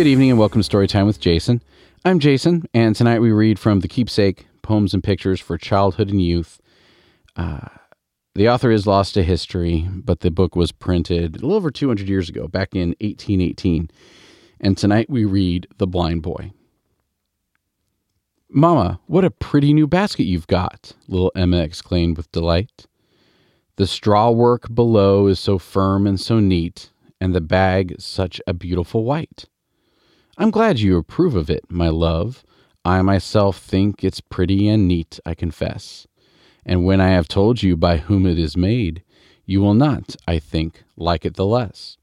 Good evening and welcome to Storytime with Jason. I'm Jason, and tonight we read from The Keepsake Poems and Pictures for Childhood and Youth. Uh, the author is lost to history, but the book was printed a little over 200 years ago, back in 1818. And tonight we read The Blind Boy. Mama, what a pretty new basket you've got, little Emma exclaimed with delight. The straw work below is so firm and so neat, and the bag such a beautiful white. I'm glad you approve of it, my love. I myself think it's pretty and neat, I confess. And when I have told you by whom it is made, you will not, I think, like it the less.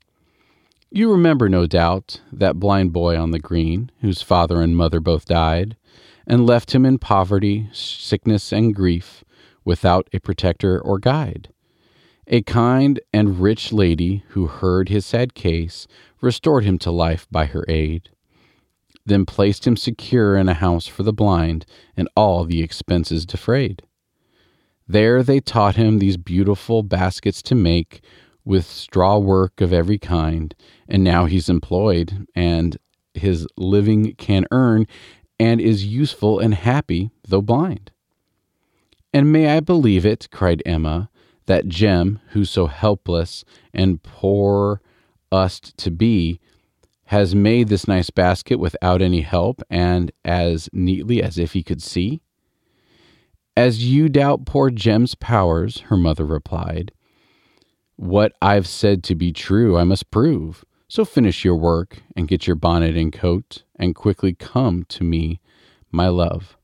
You remember, no doubt, that blind boy on the green, whose father and mother both died, and left him in poverty, sickness, and grief, without a protector or guide. A kind and rich lady who heard his sad case restored him to life by her aid then placed him secure in a house for the blind, and all the expenses defrayed. There they taught him these beautiful baskets to make with straw work of every kind, and now he's employed, and his living can earn, and is useful and happy, though blind. And may I believe it, cried Emma, that Jem, who so helpless and poor used to be, has made this nice basket without any help and as neatly as if he could see? As you doubt poor Jem's powers, her mother replied, what I've said to be true I must prove. So finish your work and get your bonnet and coat, and quickly come to me, my love.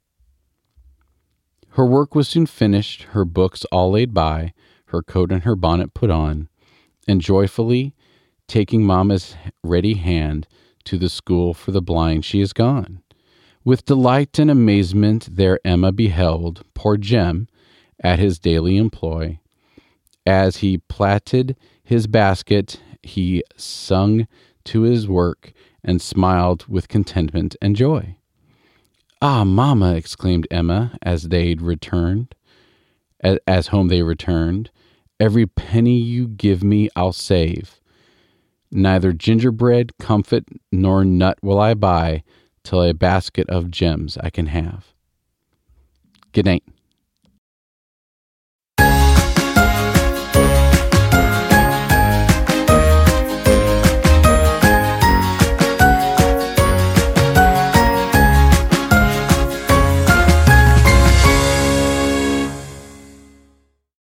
Her work was soon finished, her books all laid by, her coat and her bonnet put on, and joyfully taking Mamma's ready hand to the school for the blind, she is gone. With delight and amazement, there Emma beheld poor Jem at his daily employ. As he plaited his basket, he sung to his work and smiled with contentment and joy. Ah, mamma! exclaimed Emma as they returned, as home they returned. Every penny you give me, I'll save. Neither gingerbread, comfit, nor nut will I buy till a basket of Jem's I can have. Good night.